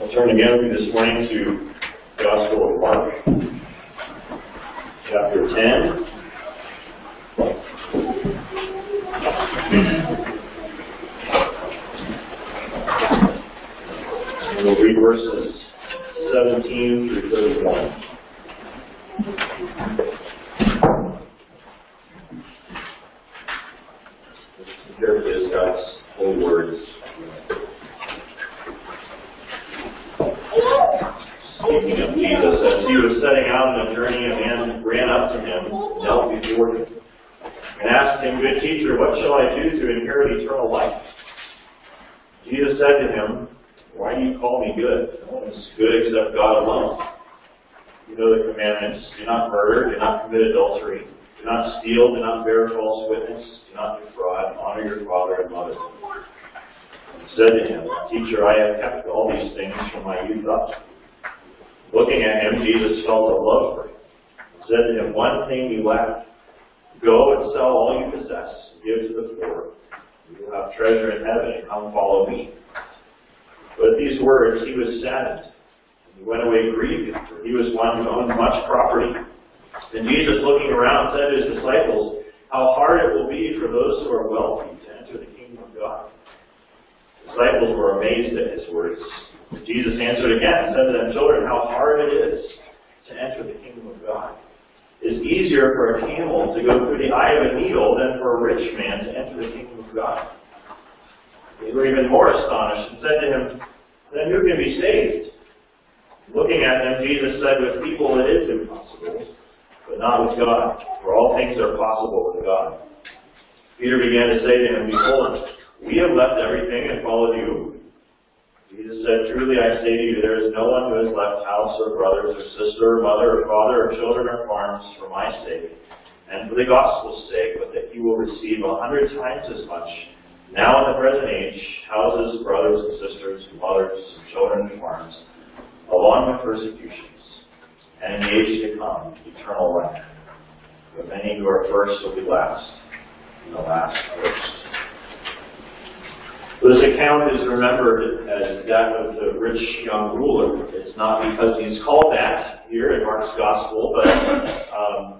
We'll turn again this morning to Gospel of Mark, chapter 10. And we'll read verses 17 through 31. Carefully as God's holy words. Speaking of Jesus, as he was setting out on a journey, a man ran up to him, knelt before him, and asked him, Good teacher, what shall I do to inherit eternal life? Jesus said to him, Why do you call me good? No one is good except God alone. You know the commandments. Do not murder, do not commit adultery, do not steal, do not bear false witness, do not defraud, honor your father and mother. And said to him, Teacher, I have kept all these things from my youth up. Looking at him, Jesus felt a love for him. And said to him, One thing you lack. Go and sell all you possess, and give to the poor. You will have treasure in heaven, come follow me. But these words he was saddened. And he went away grieving, for he was one who owned much property. And Jesus, looking around, said to his disciples, How hard it will be for those who are wealthy to enter the kingdom of God. The disciples were amazed at his words. Jesus answered again and said to them, Children, how hard it is to enter the kingdom of God. It is easier for a camel to go through the eye of a needle than for a rich man to enter the kingdom of God. They were even more astonished and said to him, Then who can be saved? Looking at them, Jesus said, With people it is impossible, but not with God, for all things are possible with God. Peter began to say to him, Behold, we have left everything and followed you. Jesus said, Truly I say to you, there is no one who has left house or brothers or sister or mother or father or children or farms for my sake and for the gospel's sake, but that he will receive a hundred times as much now in the present age, houses, brothers and sisters, mothers, and children and farms, along with persecutions, and in the age to come, eternal life. But many who are first will be last, and the last first. This account is remembered as that of the rich young ruler. It's not because he's called that here in Mark's Gospel, but um,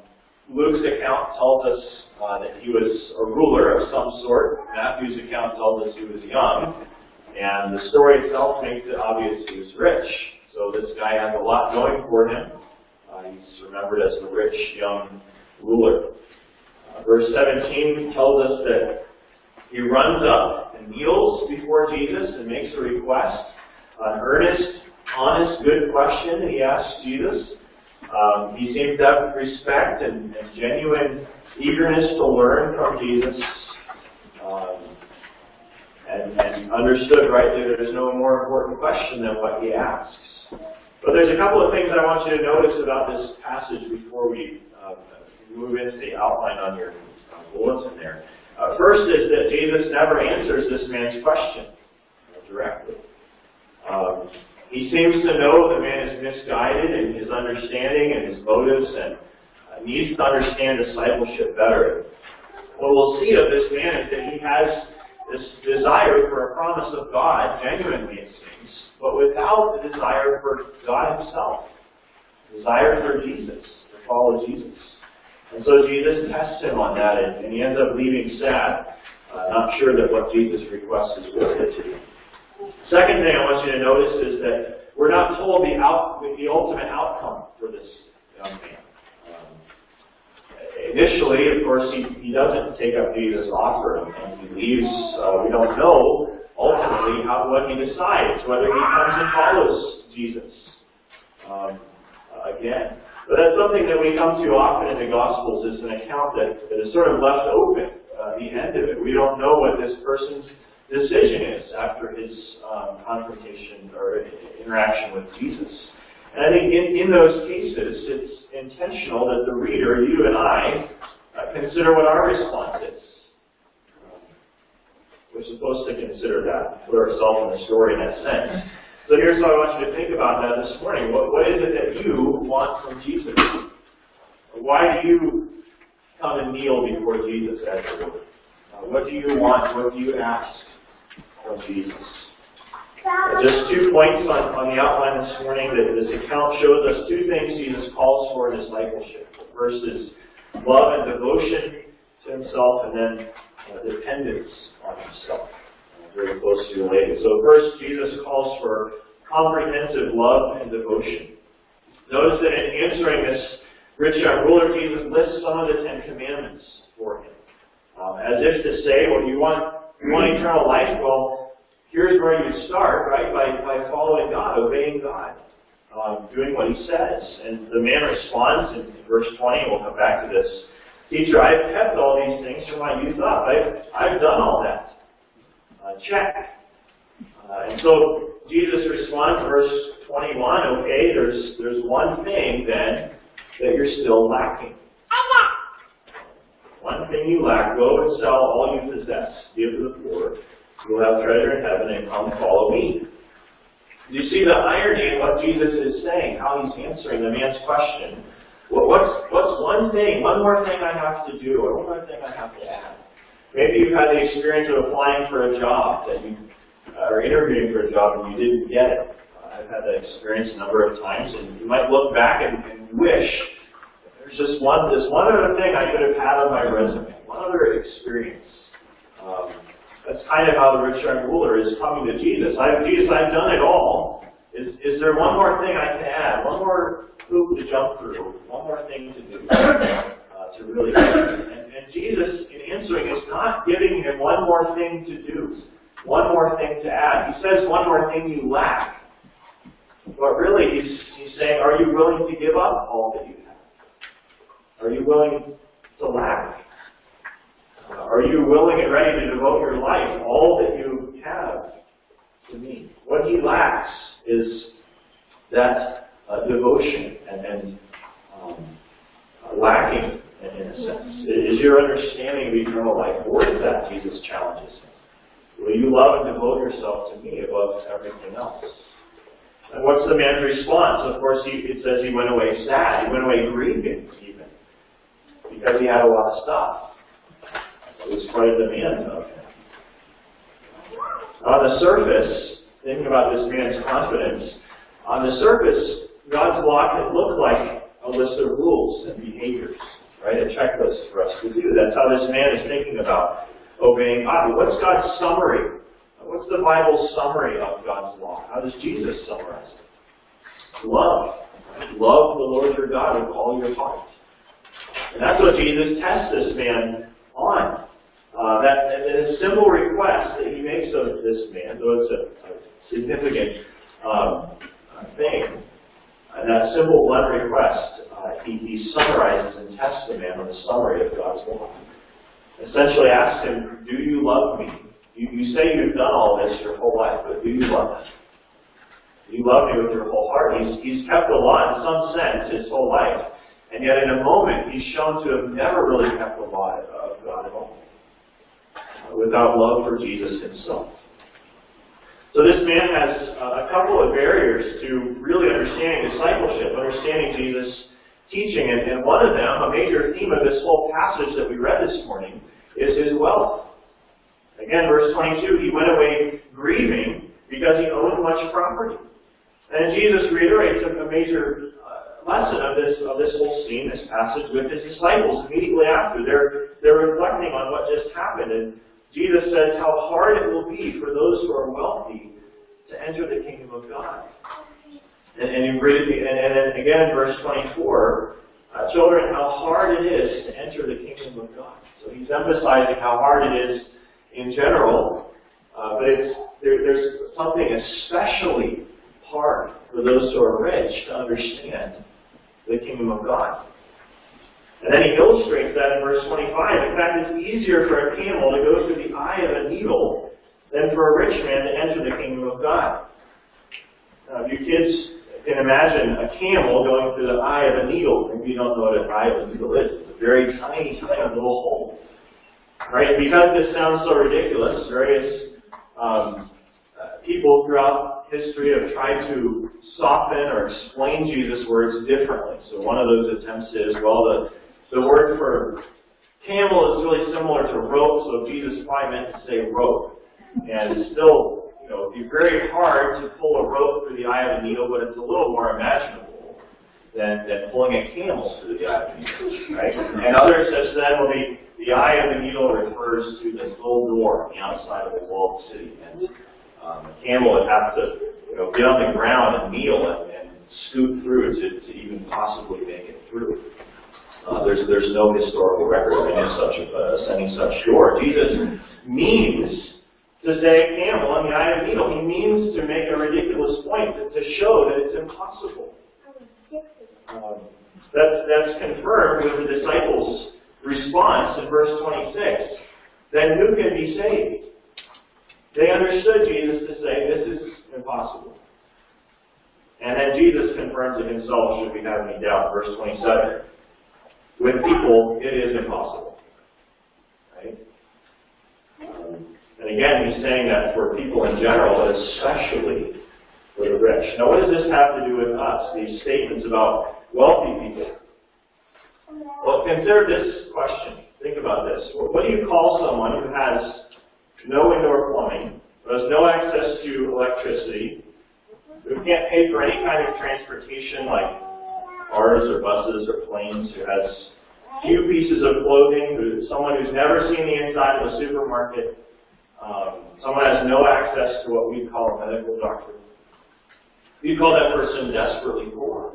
Luke's account tells us uh, that he was a ruler of some sort. Matthew's account tells us he was young. And the story itself makes it obvious he was rich. So this guy has a lot going for him. Uh, he's remembered as the rich young ruler. Uh, verse 17 tells us that he runs up and kneels before Jesus and makes a request. An earnest, honest, good question he asks Jesus. Um, he seems to have respect and, and, genuine eagerness to learn from Jesus. Um, and, and, understood rightly that there's no more important question than what he asks. But there's a couple of things I want you to notice about this passage before we uh, move into the outline on your uh, bulletin there. Uh, first is that Jesus never answers this man's question directly. Um, he seems to know the man is misguided in his understanding and his motives and uh, needs to understand discipleship better. What we'll see of this man is that he has this desire for a promise of God, genuinely it seems, but without the desire for God himself. Desire for Jesus, to follow Jesus. And so Jesus tests him on that, and, and he ends up leaving sad, uh, not sure that what Jesus requests is worth it to him. Second thing I want you to notice is that we're not told the, out, the ultimate outcome for this young man. Um, initially, of course, he, he doesn't take up Jesus' offer and he leaves. Uh, we don't know ultimately how what he decides, whether he comes and follows Jesus um, again. But that's something that we come to often in the Gospels is an account that, that is sort of left open, uh, the end of it. We don't know what this person's decision is after his um, confrontation or interaction with Jesus. And I think in, in those cases, it's intentional that the reader, you and I, uh, consider what our response is. We're supposed to consider that, put ourselves in the story in that sense. So here's what I want you to think about that this morning. What, what is it that you want from Jesus? Why do you come and kneel before Jesus as your Lord? Uh, what do you want? What do you ask from Jesus? Just two points on, on the outline this morning that this account shows us two things Jesus calls for in his discipleship. Is love and devotion to himself, and then uh, dependence on himself. Very closely related. So first, Jesus calls for comprehensive love and devotion. Notice that in answering this rich young ruler, Jesus lists some of the Ten Commandments for him. Um, as if to say, well, you want, you want eternal life? Well, here's where you start, right? By, by following God, obeying God, um, doing what He says. And the man responds in verse 20, we'll come back to this. Teacher, I've kept all these things from my youth up. I've, I've done all that. Uh, check. Uh, and so Jesus responds, verse 21, okay, there's, there's one thing then that you're still lacking. Thing you lack, go and sell all you possess, give to the poor, you will have treasure in heaven and come follow me. You see the irony in what Jesus is saying, how he's answering the man's question. What's, what's one thing, one more thing I have to do, or one more thing I have to add? Maybe you've had the experience of applying for a job that you, uh, or interviewing for a job and you didn't get it. Uh, I've had that experience a number of times, and you might look back and, and wish there's just one, this one other thing I could have had on my resume, one other experience. Um, that's kind of how the rich young ruler is coming to Jesus. I, Jesus, I've done it all. Is, is there one more thing I can add? One more hoop to jump through? One more thing to do? Uh, to really and, and Jesus, in answering, is not giving him one more thing to do, one more thing to add. He says one more thing you lack. But really, he's, he's saying, are you willing to give up all that you have? Are you willing to lack? Are you willing and ready to devote your life, all that you have, to me? What he lacks is that uh, devotion and, and um, uh, lacking, in a sense, is your understanding of eternal life. Is that? Jesus challenges him. Will you love and devote yourself to me above everything else? And what's the man's response? Of course, he, it says he went away sad. He went away grieving, even, because he had a lot of stuff. Was quite a demand of. On the surface, thinking about this man's confidence, on the surface, God's law can look like a list of rules and behaviors, right? A checklist for us to do. That's how this man is thinking about obeying God. What's God's summary? What's the Bible's summary of God's law? How does Jesus summarize it? Love. Love the Lord your God with all your heart. And that's what Jesus tests this man on. Uh, that, a simple request that he makes of this man, though it's a, a significant um, thing, and that simple one request, uh, he, he summarizes and tests the man on the summary of God's law. Essentially asks him, do you love me? You, you say you've done all this your whole life, but do you love me? You love me with your whole heart? He's, he's kept the law in some sense his whole life. And yet in a moment, he's shown to have never really kept the law of God at all without love for Jesus himself. So this man has uh, a couple of barriers to really understanding discipleship, understanding Jesus' teaching, and, and one of them, a major theme of this whole passage that we read this morning, is his wealth. Again, verse 22, he went away grieving because he owned much property. And Jesus reiterates a major lesson of this of this whole scene, this passage, with his disciples immediately after. They're they're reflecting on what just happened and Jesus says how hard it will be for those who are wealthy to enter the kingdom of God. And, and, and, and then again in verse 24, uh, children, how hard it is to enter the kingdom of God. So he's emphasizing how hard it is in general, uh, but it's, there, there's something especially hard for those who are rich to understand the kingdom of God. And then he illustrates that in verse 25. In fact, it's easier for a camel to go through the eye of a needle than for a rich man to enter the kingdom of God. Now, if you kids can imagine a camel going through the eye of a needle, maybe you don't know what an eye of a needle is. It's a very tiny, tiny little hole. Right? Because this sounds so ridiculous, various um, uh, people throughout history have tried to soften or explain Jesus' words differently. So one of those attempts is, well, the the word for camel is really similar to rope, so Jesus probably meant to say rope. And it's still, you know, it'd be very hard to pull a rope through the eye of a needle, but it's a little more imaginable than, than pulling a camel through the eye of a needle, right? And others have said, well, the, the eye of the needle refers to this little door on the outside of the walled city. And um, a camel would have to, you know, get on the ground and kneel and, and scoot through to, to even possibly make it through. Uh, there's there's no historical record of any such uh, any such door. Jesus means to say camel on the eye of needle. He means to make a ridiculous point to, to show that it's impossible. Um, that's that's confirmed with the disciples' response in verse 26. Then who can be saved? They understood Jesus to say this is impossible. And then Jesus confirms it himself, should we have any doubt, verse 27. With people, it is impossible. Right? Um, and again, he's saying that for people in general, but especially for the rich. Now, what does this have to do with us? These statements about wealthy people. Well, consider this question. Think about this. What do you call someone who has no indoor plumbing, has no access to electricity, who can't pay for any kind of transportation like cars or buses or planes, who has few pieces of clothing, who, someone who's never seen the inside of a supermarket, um, someone has no access to what we call a medical doctor. We call that person desperately poor,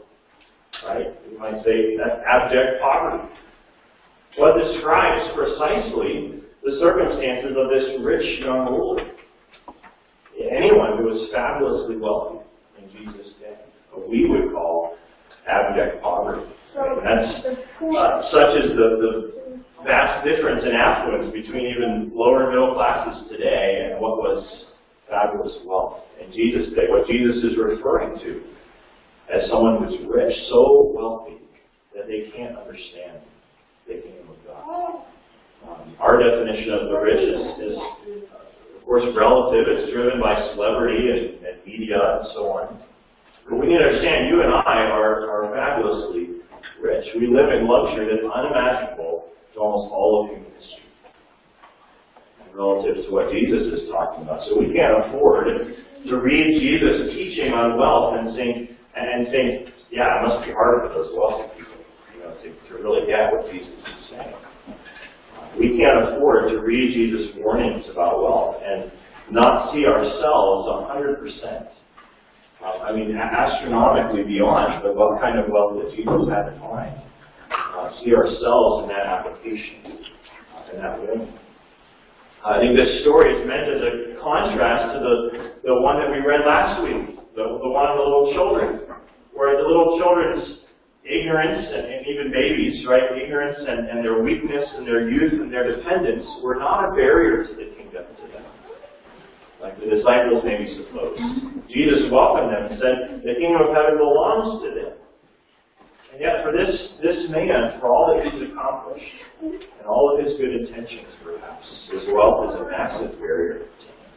right? You might say that's abject poverty. What describes precisely the circumstances of this rich young ruler? Anyone who was fabulously wealthy in Jesus' day, what we would call abject poverty. That's uh, such is the, the vast difference in affluence between even lower middle classes today and what was fabulous wealth in Jesus' day. What Jesus is referring to as someone who's rich, so wealthy that they can't understand the kingdom of God. Um, our definition of the rich is, is, of course, relative. It's driven by celebrity and, and media and so on. But we need to understand, you and I are, are fabulously rich. We live in luxury that's unimaginable to almost all of human history. Relative to what Jesus is talking about. So we can't afford to read Jesus teaching on wealth and think, and think, yeah, it must be hard for those wealthy people, you know, to, to really get what Jesus is saying. We can't afford to read Jesus' warnings about wealth and not see ourselves 100% uh, I mean, astronomically beyond the what kind of wealth that Jesus had in mind. Uh, see ourselves in that application, uh, in that way. I think this story is meant as a contrast to the, the one that we read last week, the, the one of the little children, where the little children's ignorance and, and even babies, right, ignorance and, and their weakness and their youth and their dependence were not a barrier to the kingdom to them like the disciples maybe supposed. Mm-hmm. Jesus welcomed them and said, The kingdom of heaven belongs to them. And yet for this, this man, for all that he's accomplished, and all of his good intentions perhaps, his wealth is a massive barrier to him.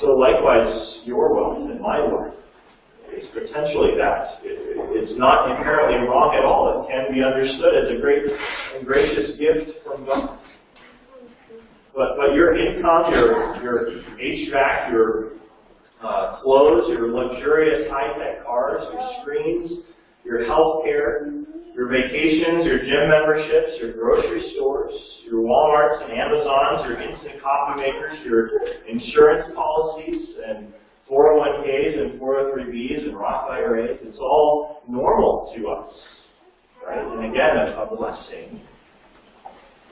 So likewise, your wealth and my wealth is potentially that. It, it's not inherently wrong at all. It can be understood as a great and gracious gift from God. But, but your income, your, your HVAC, your uh, clothes, your luxurious high-tech cars, your screens, your health care, your vacations, your gym memberships, your grocery stores, your Walmarts and Amazons, your instant coffee makers, your insurance policies and 401ks and 403bs and Roth IRAs, it's all normal to us. Right? And again, a, a blessing.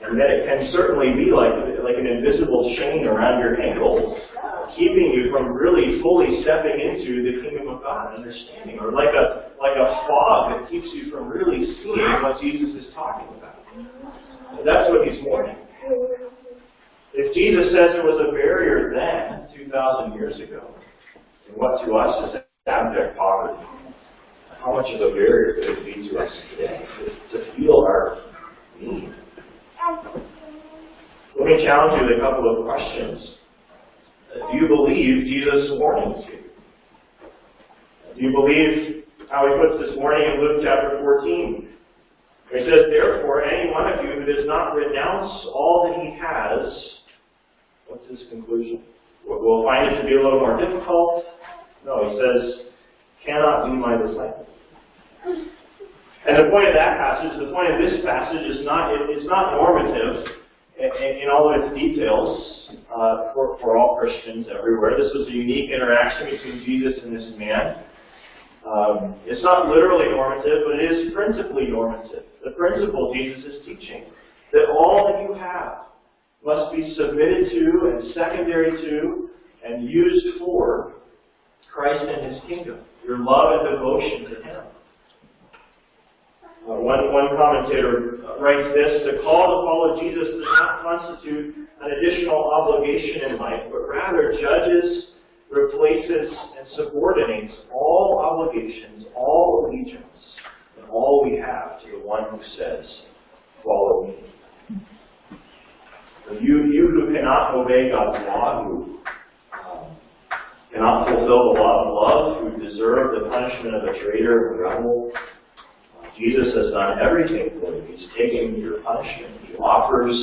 And then it can certainly be like, like an invisible chain around your ankles, keeping you from really fully stepping into the kingdom of God and understanding, or like a, like a fog that keeps you from really seeing what Jesus is talking about. That's what he's warning. If Jesus says there was a barrier then, 2,000 years ago, what to us is abject poverty, how much of a barrier could it be to us today to, feel our need? Let me challenge you with a couple of questions. Do you believe Jesus' warnings? Do you believe how he puts this warning in Luke chapter 14? He says, Therefore, any one of you who does not renounce all that he has, what's his conclusion? We'll find it to be a little more difficult. No, he says, cannot be my disciple. And the point of that passage, the point of this passage is not, it's not normative in, in all of its details uh, for, for all Christians everywhere. This was a unique interaction between Jesus and this man. Um, it's not literally normative, but it is principally normative. The principle Jesus is teaching that all that you have must be submitted to and secondary to and used for Christ and His kingdom. Your love and devotion to Him. Uh, one, one commentator writes this, the call to follow Jesus does not constitute an additional obligation in life, but rather judges, replaces, and subordinates all obligations, all allegiance, and all we have to the one who says, follow me. You, you who cannot obey God's law, who um, cannot fulfill the law of love, who deserve the punishment of a traitor and a rebel, uh, Jesus has done everything for you. He's taken your punishment. He offers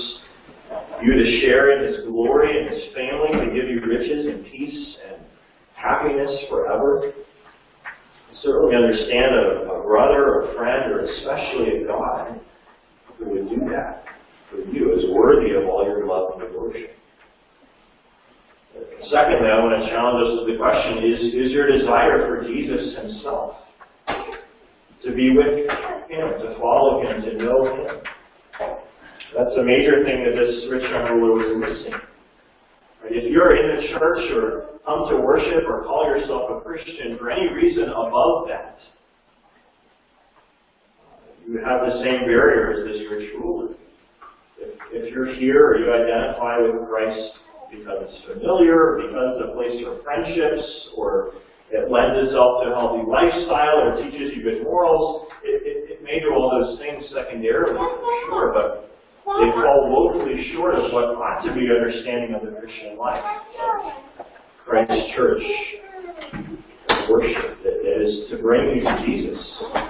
you to share in His glory and His family, to give you riches and peace and happiness forever. I certainly understand a, a brother a friend or especially a God who would do that for you is worthy of all your love and devotion. Secondly, I want to challenge us with the question, is, is your desire for Jesus himself? To be with him, to follow him, to know him? That's a major thing that this rich young ruler was missing. If you're in the church or come to worship or call yourself a Christian for any reason above that, you have the same barrier as this rich ruler. If, you're here or you identify with Christ because it's familiar, because it's a place for friendships, or it lends itself to a healthy lifestyle, or teaches you good morals, it, it, it may do all those things secondarily, for sure, but they fall woefully short of what ought to be understanding of the Christian life. Christ's church, worship, that is to bring you to Jesus.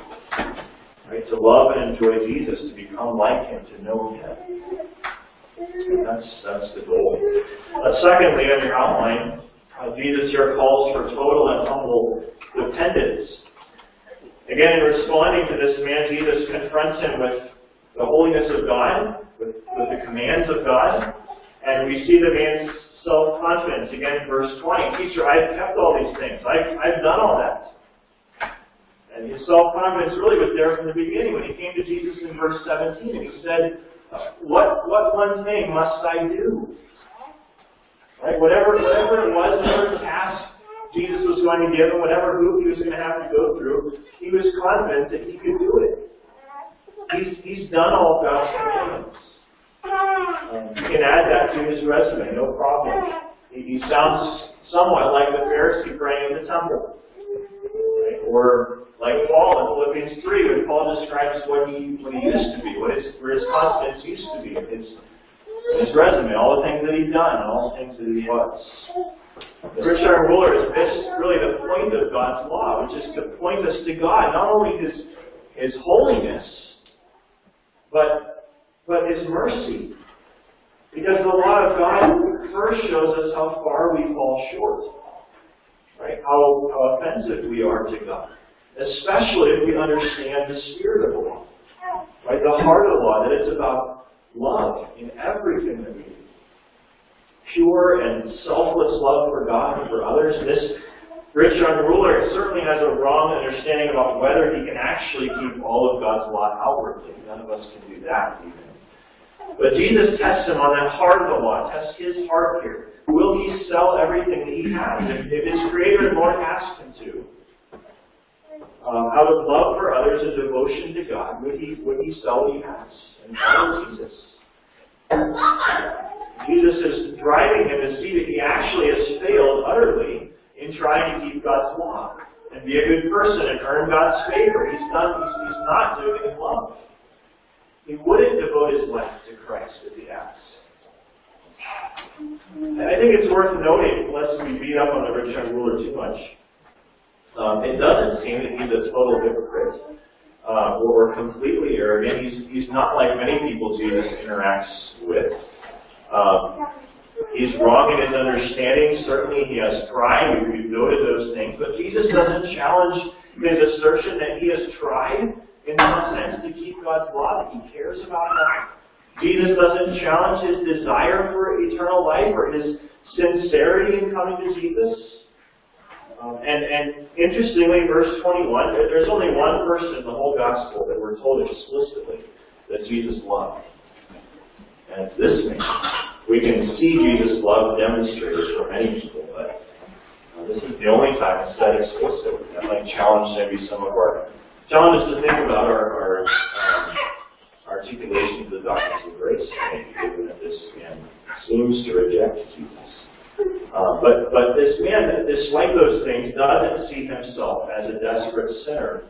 Right? To love and enjoy Jesus, to become like Him, to know Him. That's, that's the goal. Uh, secondly, on your outline, uh, Jesus here calls for total and humble dependence. Again, in responding to this man, Jesus confronts him with the holiness of God, with, with the commands of God, and we see the man's self-confidence. Again, verse 20, Teacher, I've kept all these things. I've, I've done all that. And his self-confidence really was there from the beginning when he came to Jesus in verse 17 and he said, what, what one thing must I do? Right? Whatever, whatever it was, whatever task Jesus was going to give him, whatever hoop he was going to have to go through, he was confident that he could do it. He's, he's done all God's commandments. Um, you can add that to his resume, no problem. He, he sounds somewhat like the Pharisee praying in the temple. Right? Or like Paul in Philippians 3, when Paul describes what he, what he used to be, what his, where his confidence used to be, his, his resume, all the things that he'd done, all the things that he was. The rich young ruler is this really the point of God's law, which is to point us to God, not only His His holiness, but but His mercy. Because the law of God first shows us how far we fall short, right? How, how offensive we are to God especially if we understand the spirit of the law. Right? The heart of the law, that it's about love in everything that we do. Pure and selfless love for God and for others. This rich young ruler certainly has a wrong understanding about whether he can actually keep all of God's law outwardly. None of us can do that even. But Jesus tests him on that heart of the law, tests his heart here. Will he sell everything that he has? If, if his Creator and Lord asked him to, um, out of love for others and devotion to God, would he would he sell he has and follow Jesus? Jesus is driving him to see that he actually has failed utterly in trying to keep God's law and be a good person and earn God's favor. He's done. He's, he's not doing it in love. He wouldn't devote his life to Christ if he asked. And I think it's worth noting, lest we beat up on the rich young ruler too much, um, it doesn't seem that he's a total hypocrite uh, or completely arrogant. He's, he's not like many people Jesus interacts with. Um, He's wrong in his understanding. Certainly he has pride. We've noted those things. But Jesus doesn't challenge his assertion that he has tried, in some sense, to keep God's law, that he cares about that. Jesus doesn't challenge his desire for eternal life or his sincerity in coming to Jesus. Um, and, and interestingly, verse 21, there's only one person in the whole gospel that we're told explicitly that Jesus loved. And it's this man. We can see Jesus' love demonstrated for many people, but uh, this is the only time it's said explicitly. That might challenge maybe some of our challenges to think about our, our um, articulation of the doctrines of grace, given that this man seems to reject Jesus. Uh, but but this man, despite those things, doesn't see himself as a desperate sinner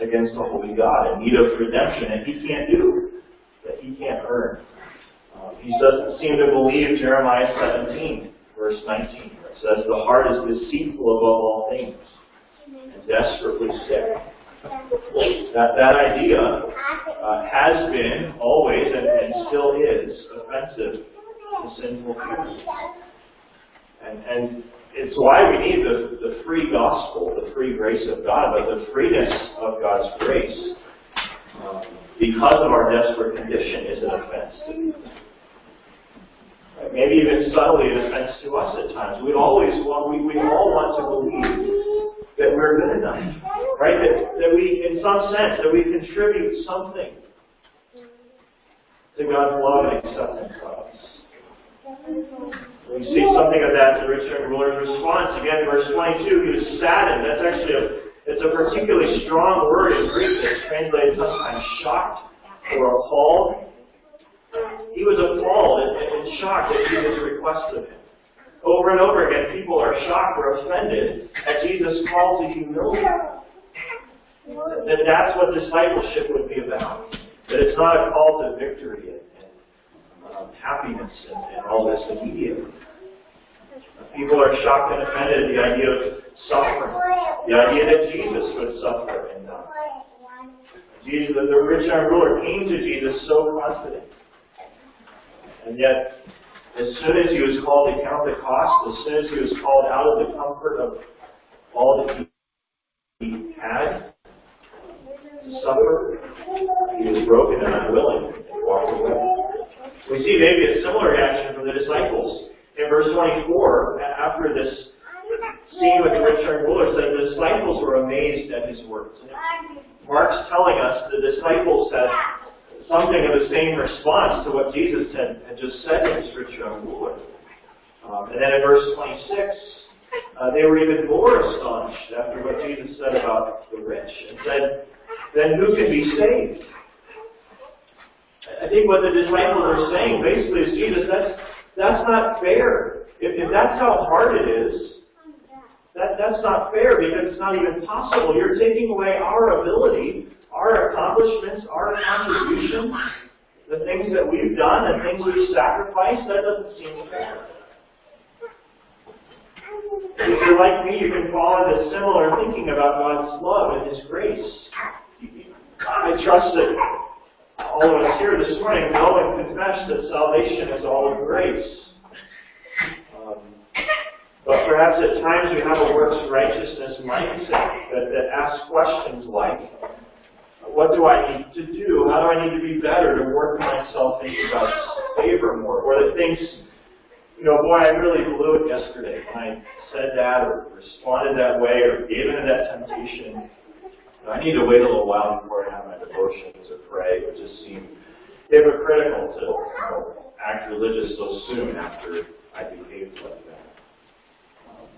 against the holy God in need of redemption that he can't do, that he can't earn. Um, he doesn't seem to believe Jeremiah 17, verse 19, where it says, The heart is deceitful above all things and desperately sick. That, that idea uh, has been, always, and, and still is, offensive to sinful people. And, and it's why we need the, the free gospel, the free grace of God, but the freeness of God's grace, um, because of our desperate condition, is an offense to Maybe even subtly an offense to us at times. We always want, we, we all want to believe that we're good enough. Right? That, that we, in some sense, that we contribute something to God's love and acceptance of us. We see something of that in the rich young ruler's response. Again, verse 22, he was saddened. That's actually a, it's a particularly strong word in Greek that's translated sometimes shocked or appalled. He was appalled and, and shocked at Jesus' request of him. Over and over again, people are shocked or offended at Jesus' call to humility. That that's what discipleship would be about. That it's not a call to victory um, happiness and, and all this immediately. People are shocked and offended at the idea of suffering, the idea that Jesus would suffer and die. Jesus, the rich young ruler, came to Jesus so confident. And yet, as soon as he was called to count the cost, as soon as he was called out of the comfort of all that he had to suffer, he was broken and unwilling and walked away. We see maybe a similar reaction from the disciples. In verse 24, after this scene with the rich young ruler, said the disciples were amazed at his words. Mark's telling us the disciples had something of the same response to what Jesus had, had just said to this rich young ruler. Um, and then in verse 26, uh, they were even more astonished after what Jesus said about the rich and said, then who can be saved? I think what the disciples are saying basically is, Jesus, that's, that's not fair. If, if that's how hard it is, that, that's not fair because it's not even possible. You're taking away our ability our accomplishments, our contribution, the things that we've done, the things we've sacrificed, that doesn't seem fair. If you're like me, you can fall into similar thinking about God's love and His grace. I trust that all of us here this morning know and confess that salvation is all of grace. Um, but perhaps at times we have a works righteousness mindset that, that asks questions like, what do I need to do? How do I need to be better to work myself into God's favor more? Or that thinks, you know, boy, I really blew it yesterday when I said that or responded that way or gave into that temptation. I need to wait a little while before I have my devotions or pray. It just seemed hypocritical to act religious so soon after I behaved like that. Um,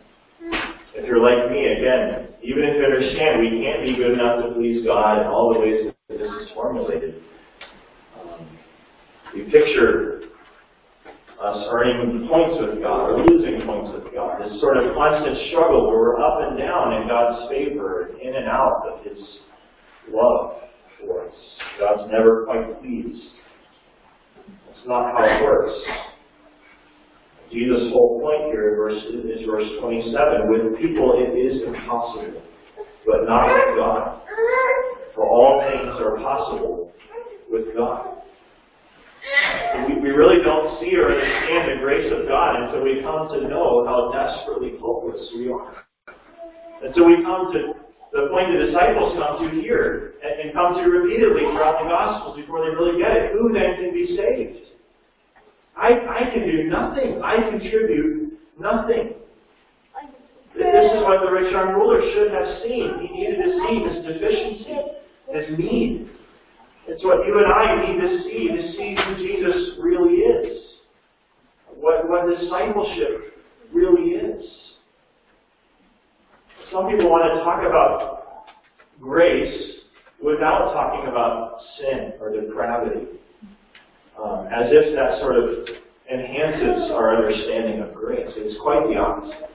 if you're like me, again, even if you understand we can't be good enough to please God in all the ways that this is formulated, um, you picture us earning points with God or losing points with God. This sort of constant struggle where we're up and down in God's favor, in and out of His love for us. God's never quite pleased. That's not how it works. Jesus' whole point here verse, is verse 27. With people it is impossible, but not with God. For all things are possible with God. We, we really don't see or understand the grace of God until we come to know how desperately hopeless we are. And so we come to the point the disciples come to here and, and come to repeatedly throughout the Gospels before they really get it. Who then can be saved? I, I can do nothing. I contribute nothing. This is what the rich young ruler should have seen. He needed to see his deficiency, his need. It's what you and I need to see, to see who Jesus really is. What, what discipleship really is. Some people want to talk about grace without talking about sin or depravity. Um, as if that sort of enhances our understanding of grace. It's quite the opposite.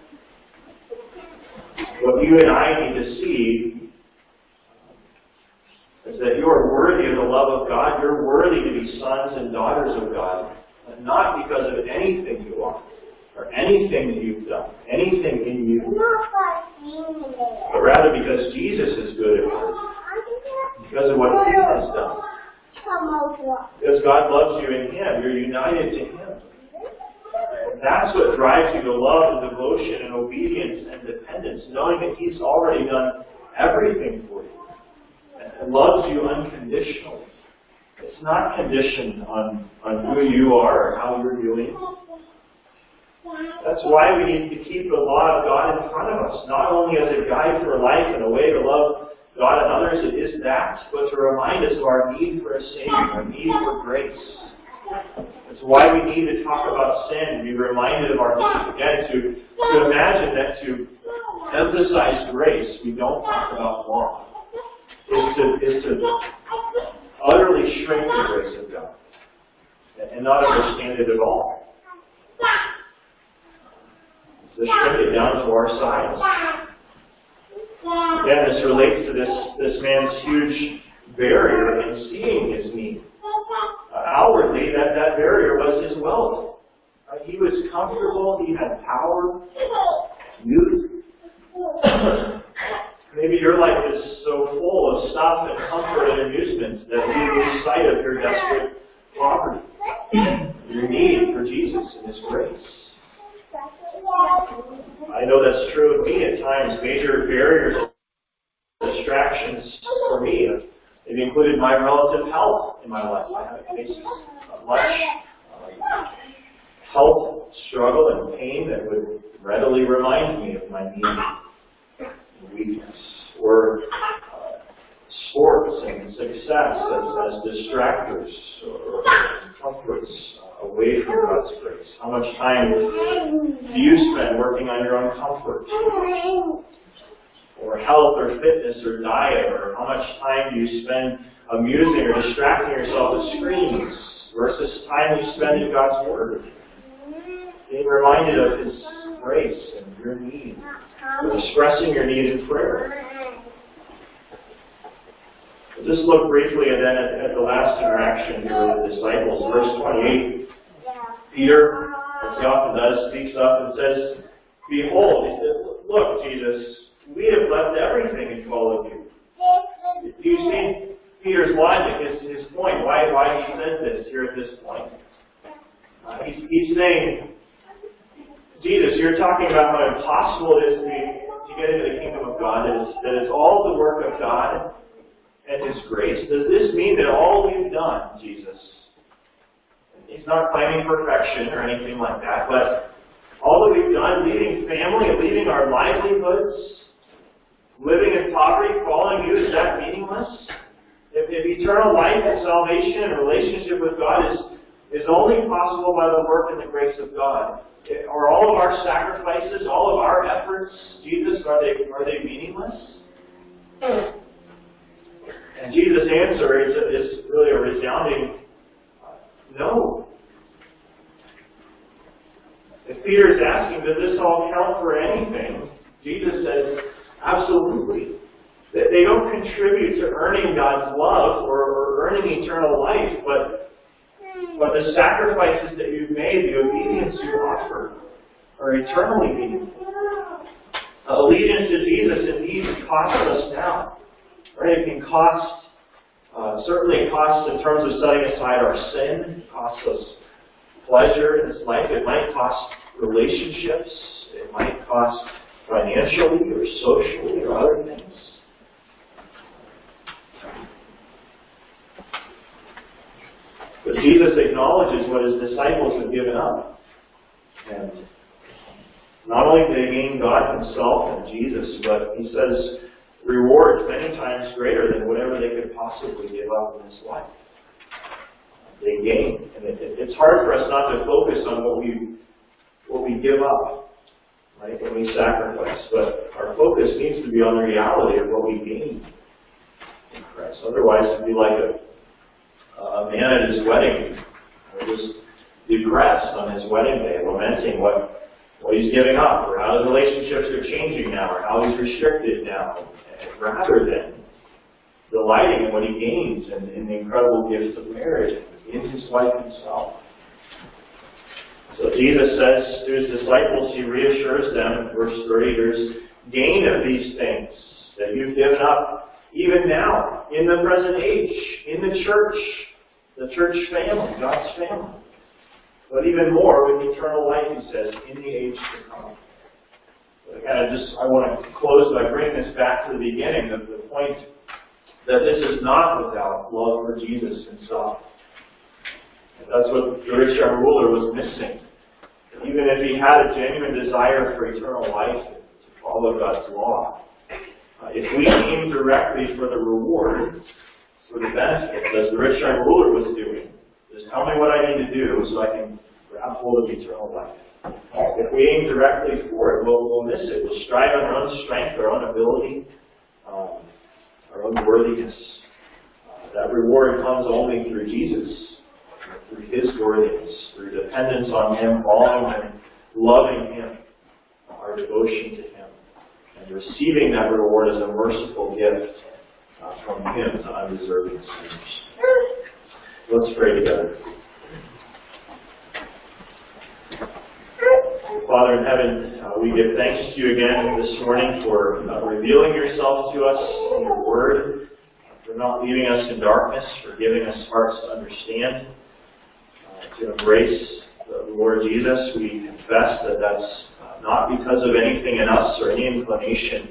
What you and I need to see is that you are worthy of the love of God. You're worthy to be sons and daughters of God, not because of anything you are, or anything that you've done, anything in you, but rather because Jesus is good because of what He has done. Because God loves you in Him, you're united to Him. That's what drives you to love and devotion and obedience and dependence, knowing that He's already done everything for you and loves you unconditionally. It's not conditioned on, on who you are or how you're doing. That's why we need to keep the law of God in front of us, not only as a guide for life and a way to love God and others, it is that, but to remind us of our need for a Savior, our need for grace. That's why we need to talk about sin, be reminded of our need again, to, to imagine that to emphasize grace, we don't talk about law. Is to, is to utterly shrink the grace of God and not understand it at all. To shrink it down to our size. Again, this relates to this, this man's huge barrier in seeing his need. Uh, outwardly, that, that barrier was his wealth. Uh, he was comfortable, he had power, youth. Maybe your life is so full of stuff and comfort and amusement that you lose sight of your desperate poverty, your need for Jesus and His grace. I know that's true of me at times. Major barriers, distractions for me it included my relative health in my life. I have faced much um, health struggle and pain that would readily remind me of my need weakness. Or uh, sports and success as, as distractors or, or comforts uh, away from God's grace. How much time do you spend working on your own comfort? or health or fitness or diet, or how much time do you spend amusing or distracting yourself with screens versus time you spend in God's Word. Being reminded of His grace and your need, or expressing your need in prayer. Just look briefly then at, at the last interaction here with the disciples. Verse 28, Peter, as he often does, speaks up and says, Behold, he said, Look, Jesus, we have left everything and followed you. Do you see Peter's logic, his, his point, why, why he said this here at this point? Uh, he's, he's saying, Jesus, you're talking about how impossible it is to, be, to get into the kingdom of God, that it's, that it's all the work of God and His grace. Does this mean that all we've done, Jesus, He's not claiming perfection or anything like that, but all that we've done, leaving family, leaving our livelihoods, living in poverty, following you, is that meaningless? If, if eternal life and salvation and relationship with God is, is only possible by the work and the grace of God, are all of our sacrifices, all of our efforts, Jesus, are they, are they meaningless? And Jesus' answer is, is really a resounding no. If Peter is asking, does this all count for anything? Jesus says, Absolutely. They don't contribute to earning God's love or, earning eternal life, but, but the sacrifices that you've made, the obedience you offer, are eternally meaningful. Allegiance to Jesus indeed costs us now. Right? It can cost Uh, certainly it costs in terms of setting aside our sin, it costs us pleasure in this life. It might cost relationships. It might cost financially or socially or other things. But Jesus acknowledges what his disciples have given up. And not only did they gain God himself and Jesus, but he says rewards many times greater than whatever they could possibly give up in this life. They gain. And it, it, it's hard for us not to focus on what we what we give up, right, when we sacrifice. But our focus needs to be on the reality of what we gain in Christ. Otherwise it'd be like a a man at his wedding, just depressed on his wedding day, lamenting what what he's giving up, or how his relationships are changing now, or how he's restricted now, rather than delighting in what he gains and in the incredible gifts of marriage in his wife himself. So Jesus says to his disciples, he reassures them, verse 30, there's gain of these things that you've given up, even now, in the present age, in the church, the church family, God's family. But even more with eternal life, he says, in the age to come. I just I want to close by bringing this back to the beginning of the point that this is not without love for Jesus himself. That's what the rich young ruler was missing. Even if he had a genuine desire for eternal life to follow God's law, if we aim directly for the reward, for the benefit, as the rich young ruler was doing, just tell me what I need to do so I can grab hold of eternal life. If we aim directly for it, we'll, we'll miss it. We'll strive on our own strength, our own ability, um, our own worthiness. Uh, that reward comes only through Jesus, through His worthiness, through dependence on Him, following Him, loving Him, our devotion to Him, and receiving that reward as a merciful gift uh, from Him to undeserving sinners. Let's pray together. Father in heaven, uh, we give thanks to you again this morning for uh, revealing yourself to us in your word, for not leaving us in darkness, for giving us hearts to understand, uh, to embrace the Lord Jesus. We confess that that's not because of anything in us or any inclination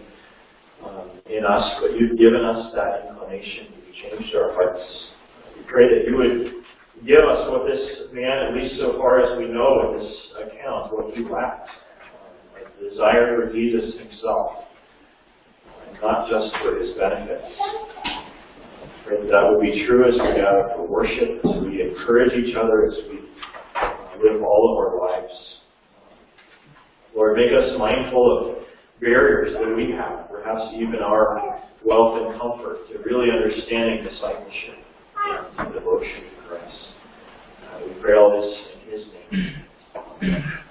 um, in us, but you've given us that inclination. You've changed our hearts. We pray that you would give us what this man, at least so far as we know in this account, what he lacked. Uh, a desire for Jesus himself, and not just for his benefit. Pray that that will be true as we gather for worship, as we encourage each other, as we live all of our lives. Lord, make us mindful of barriers that we have, perhaps even our wealth and comfort, to really understanding discipleship and devotion to Christ. Uh, we pray all this in His name.